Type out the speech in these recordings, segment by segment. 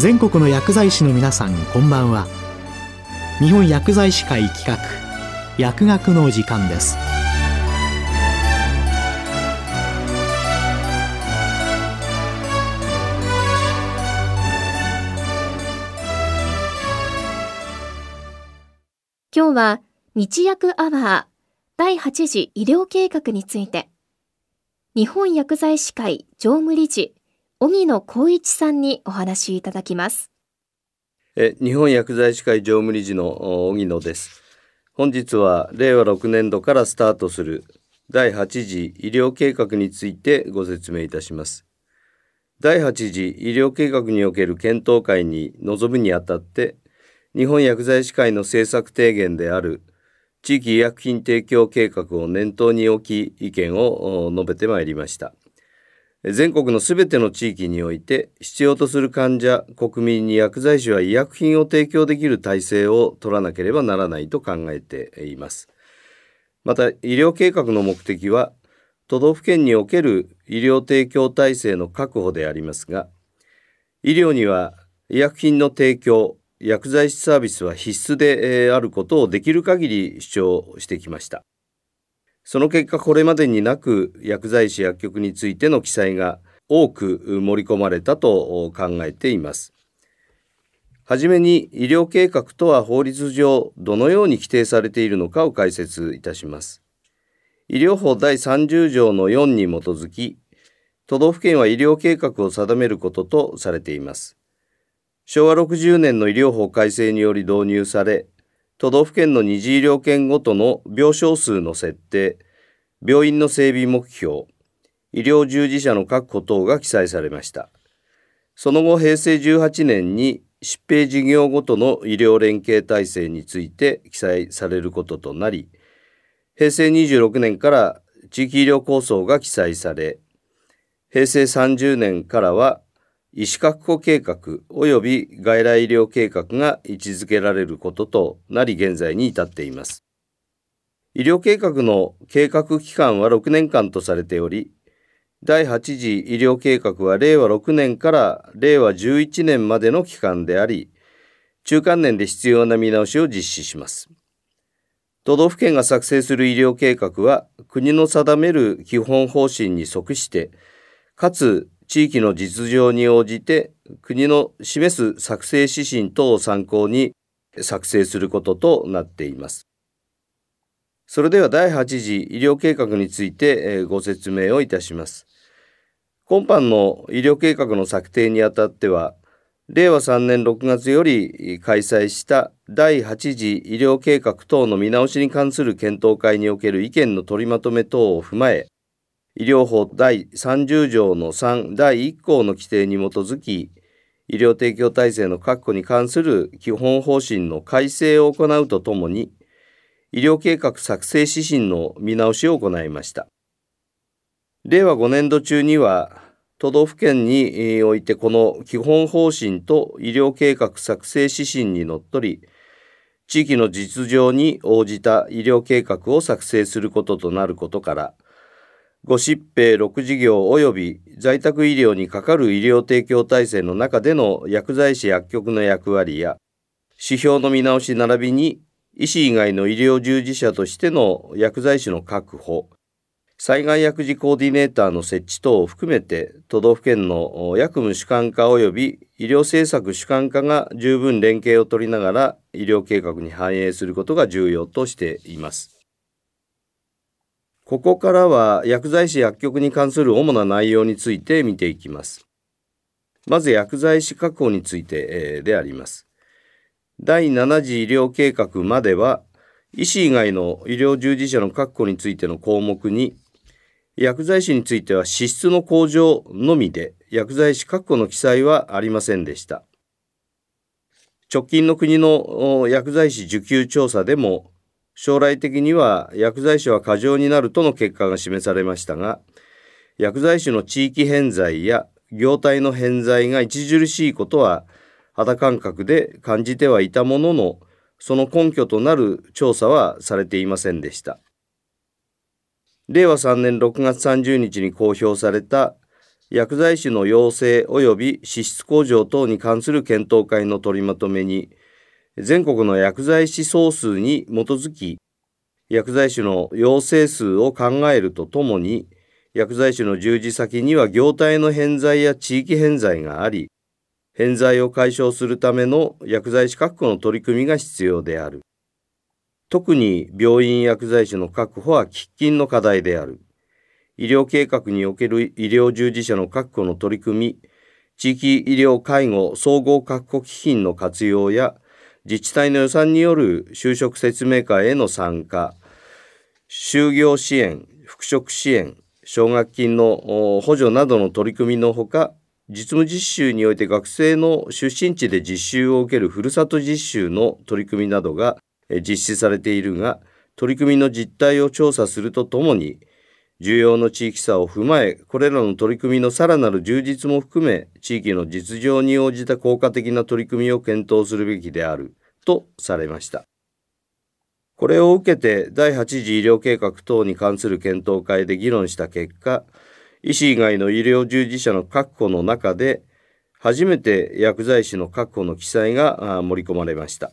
全国の薬剤師の皆さんこんばんは。日本薬剤師会企画薬学の時間です。今日は日薬アワー第8次医療計画について。日本薬剤師会常務理事荻野光一さんにお話いただきます。え日本薬剤師会常務理事の荻野です。本日は令和6年度からスタートする第8次医療計画についてご説明いたします。第8次医療計画における検討会に臨むにあたって日本薬剤師会の政策提言である地域医薬品提供計画を念頭に置き意見を述べてまいりました。全国のすべての地域において必要とする患者、国民に薬剤師は医薬品を提供できる体制を取らなければならないと考えています。また、医療計画の目的は、都道府県における医療提供体制の確保でありますが、医療には医薬品の提供、薬剤師サービスは必須であることをできる限り主張してきました。その結果これまでになく薬剤師薬局についての記載が多く盛り込まれたと考えています。はじめに医療計画とは法律上どのように規定されているのかを解説いたします。医療法第30条の4に基づき、都道府県は医療計画を定めることとされています。昭和60年の医療法改正により導入され、都道府県の二次医療圏ごとの病床数の設定、病院の整備目標、医療従事者の確保等が記載されました。その後、平成18年に疾病事業ごとの医療連携体制について記載されることとなり、平成26年から地域医療構想が記載され、平成30年からは医師確保計画及び外来医療計画が位置づけられることとなり現在に至っています。医療計画の計画期間は6年間とされており、第8次医療計画は令和6年から令和11年までの期間であり、中間年で必要な見直しを実施します。都道府県が作成する医療計画は国の定める基本方針に即して、かつ地域の実情に応じて国の示す作成指針等を参考に作成することとなっています。それでは第8次医療計画についてご説明をいたします。今般の医療計画の策定にあたっては、令和3年6月より開催した第8次医療計画等の見直しに関する検討会における意見の取りまとめ等を踏まえ、医療法第30条の3第1項の規定に基づき、医療提供体制の確保に関する基本方針の改正を行うとともに、医療計画作成指針の見直しを行いました。令和5年度中には、都道府県においてこの基本方針と医療計画作成指針にのっとり、地域の実情に応じた医療計画を作成することとなることから、ご疾病6事業及び在宅医療にかかる医療提供体制の中での薬剤師薬局の役割や指標の見直し並びに医師以外の医療従事者としての薬剤師の確保、災害薬事コーディネーターの設置等を含めて都道府県の薬務主管化及び医療政策主管化が十分連携を取りながら医療計画に反映することが重要としています。ここからは薬剤師薬局に関する主な内容について見ていきます。まず薬剤師確保についてであります。第7次医療計画までは、医師以外の医療従事者の確保についての項目に、薬剤師については資質の向上のみで薬剤師確保の記載はありませんでした。直近の国の薬剤師受給調査でも将来的には薬剤師は過剰になるとの結果が示されましたが、薬剤師の地域偏在や業態の偏在が著しいことは肌感覚で感じてはいたものの、その根拠となる調査はされていませんでした。令和3年6月30日に公表された薬剤師の養成及び資質向上等に関する検討会の取りまとめに、全国の薬剤師総数に基づき、薬剤師の養成数を考えるとともに、薬剤師の従事先には業態の偏在や地域偏在があり、偏在を解消するための薬剤師確保の取り組みが必要である。特に病院薬剤師の確保は喫緊の課題である。医療計画における医療従事者の確保の取り組み、地域医療介護総合確保基金の活用や、自治体の予算による就職説明会への参加、就業支援、復職支援、奨学金の補助などの取り組みのほか、実務実習において学生の出身地で実習を受けるふるさと実習の取り組みなどが実施されているが、取り組みの実態を調査するとともに、重要の地域差を踏まえ、これらの取り組みのさらなる充実も含め、地域の実情に応じた効果的な取り組みを検討するべきである、とされました。これを受けて、第8次医療計画等に関する検討会で議論した結果、医師以外の医療従事者の確保の中で、初めて薬剤師の確保の記載が盛り込まれました。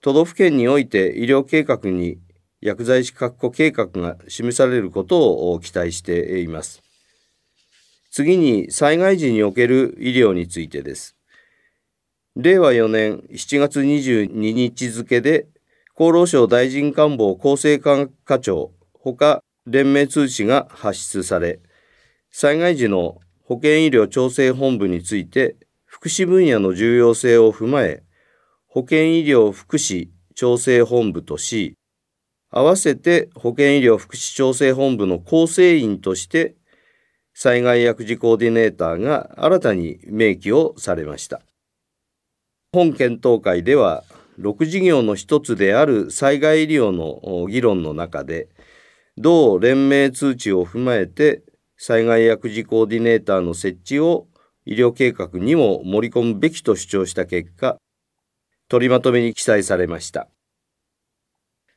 都道府県において医療計画に薬剤師確保計画が示されることを期待しています。次に災害時における医療についてです。令和4年7月22日付で厚労省大臣官房厚生課課長ほか連盟通知が発出され、災害時の保健医療調整本部について福祉分野の重要性を踏まえ、保健医療福祉調整本部とし、合わせて保健医療福祉調整本部の構成員として災害薬事コーディネーターが新たに明記をされました。本検討会では6事業の一つである災害医療の議論の中で同連盟通知を踏まえて災害薬事コーディネーターの設置を医療計画にも盛り込むべきと主張した結果取りまとめに記載されました。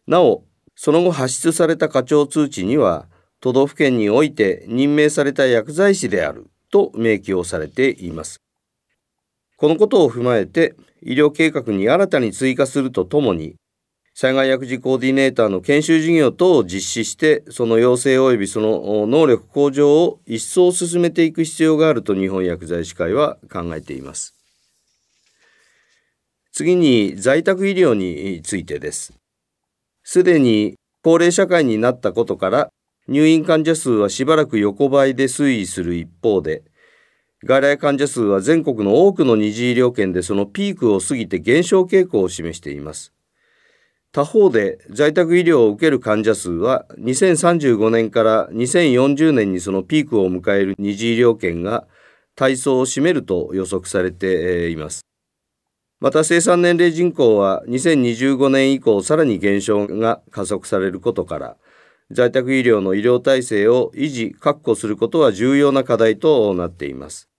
なおその後発出された課長通知には、都道府県において任命された薬剤師であると明記をされています。このことを踏まえて、医療計画に新たに追加するとともに、災害薬事コーディネーターの研修事業等を実施して、その要請及びその能力向上を一層進めていく必要があると日本薬剤師会は考えています。次に在宅医療についてです。すでに高齢社会になったことから入院患者数はしばらく横ばいで推移する一方で外来患者数は全国の多くの二次医療圏でそのピークを過ぎて減少傾向を示しています。他方で在宅医療を受ける患者数は2035年から2040年にそのピークを迎える二次医療圏が体操を占めると予測されています。また生産年齢人口は2025年以降さらに減少が加速されることから在宅医療の医療体制を維持確保することは重要な課題となっています。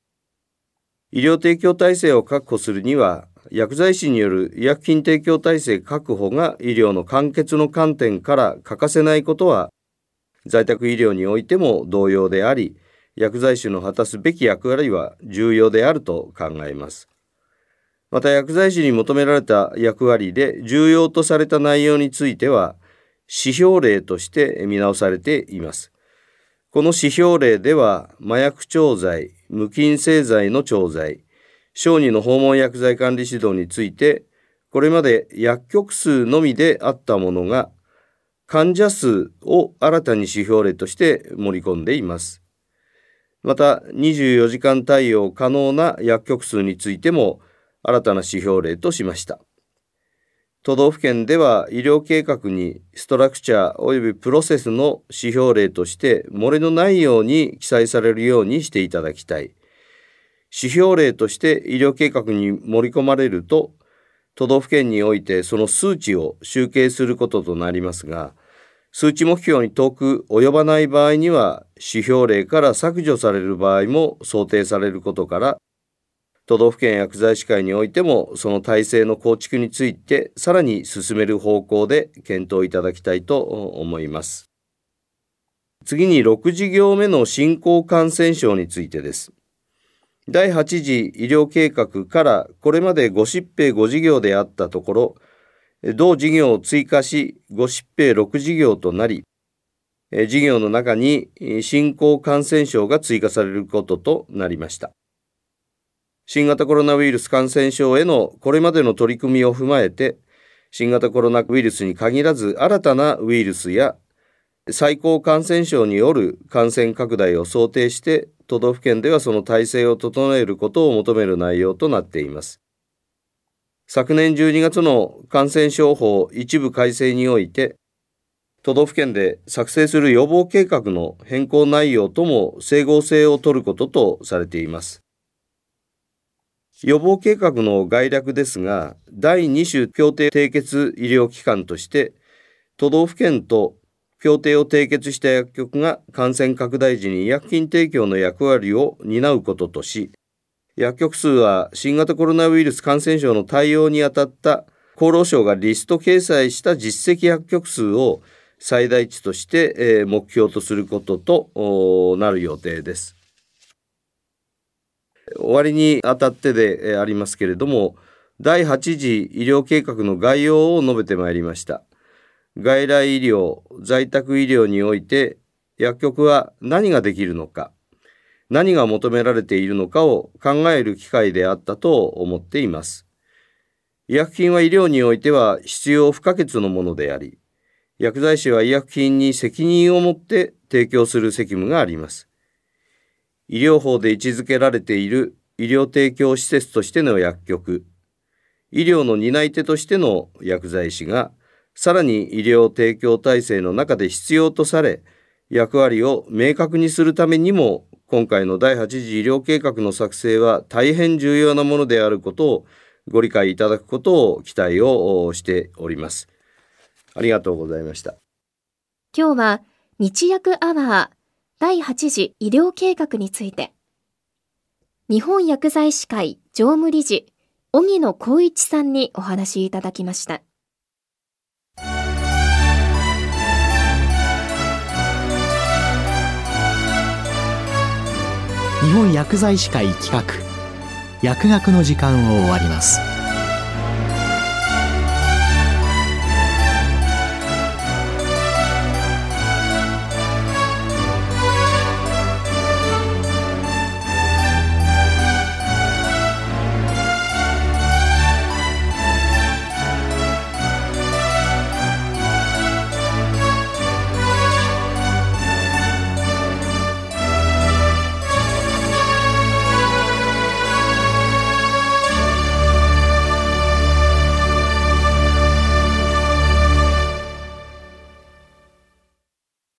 医療提供体制を確保するには薬剤師による医薬品提供体制確保が医療の完結の観点から欠かせないことは在宅医療においても同様であり薬剤師の果たすべき役割は重要であると考えます。また薬剤師に求められた役割で重要とされた内容については指標例として見直されています。この指標例では麻薬調剤、無菌製剤の調剤、小児の訪問薬剤管理指導についてこれまで薬局数のみであったものが患者数を新たに指標例として盛り込んでいます。また24時間対応可能な薬局数についても新たな指標例としました。都道府県では医療計画にストラクチャー及びプロセスの指標例として漏れのないように記載されるようにしていただきたい。指標例として医療計画に盛り込まれると都道府県においてその数値を集計することとなりますが数値目標に遠く及ばない場合には指標例から削除される場合も想定されることから都道府県薬剤師会においてもその体制の構築についてさらに進める方向で検討いただきたいと思います。次に6事業目の新興感染症についてです。第8次医療計画からこれまで5疾病5事業であったところ、同事業を追加し5疾病6事業となり、事業の中に新興感染症が追加されることとなりました。新型コロナウイルス感染症へのこれまでの取り組みを踏まえて、新型コロナウイルスに限らず新たなウイルスや最高感染症による感染拡大を想定して都道府県ではその体制を整えることを求める内容となっています。昨年12月の感染症法一部改正において、都道府県で作成する予防計画の変更内容とも整合性を取ることとされています。予防計画の概略ですが、第2種協定締結医療機関として、都道府県と協定を締結した薬局が感染拡大時に医薬品提供の役割を担うこととし、薬局数は新型コロナウイルス感染症の対応にあたった厚労省がリスト掲載した実績薬局数を最大値として目標とすることとなる予定です。終わりにあたってでありますけれども、第8次医療計画の概要を述べてまいりました。外来医療、在宅医療において薬局は何ができるのか、何が求められているのかを考える機会であったと思っています。医薬品は医療においては必要不可欠のものであり、薬剤師は医薬品に責任を持って提供する責務があります。医療法で位置づけられている医療提供施設としての薬局、医療の担い手としての薬剤師がさらに医療提供体制の中で必要とされ、役割を明確にするためにも、今回の第8次医療計画の作成は大変重要なものであることをご理解いただくことを期待をしております。ありがとうございました。今日は日薬アワー第8次医療計画について、日本薬剤師会常務理事、荻野光一さんにお話いただきました。日本薬剤師会企画。薬学の時間を終わります。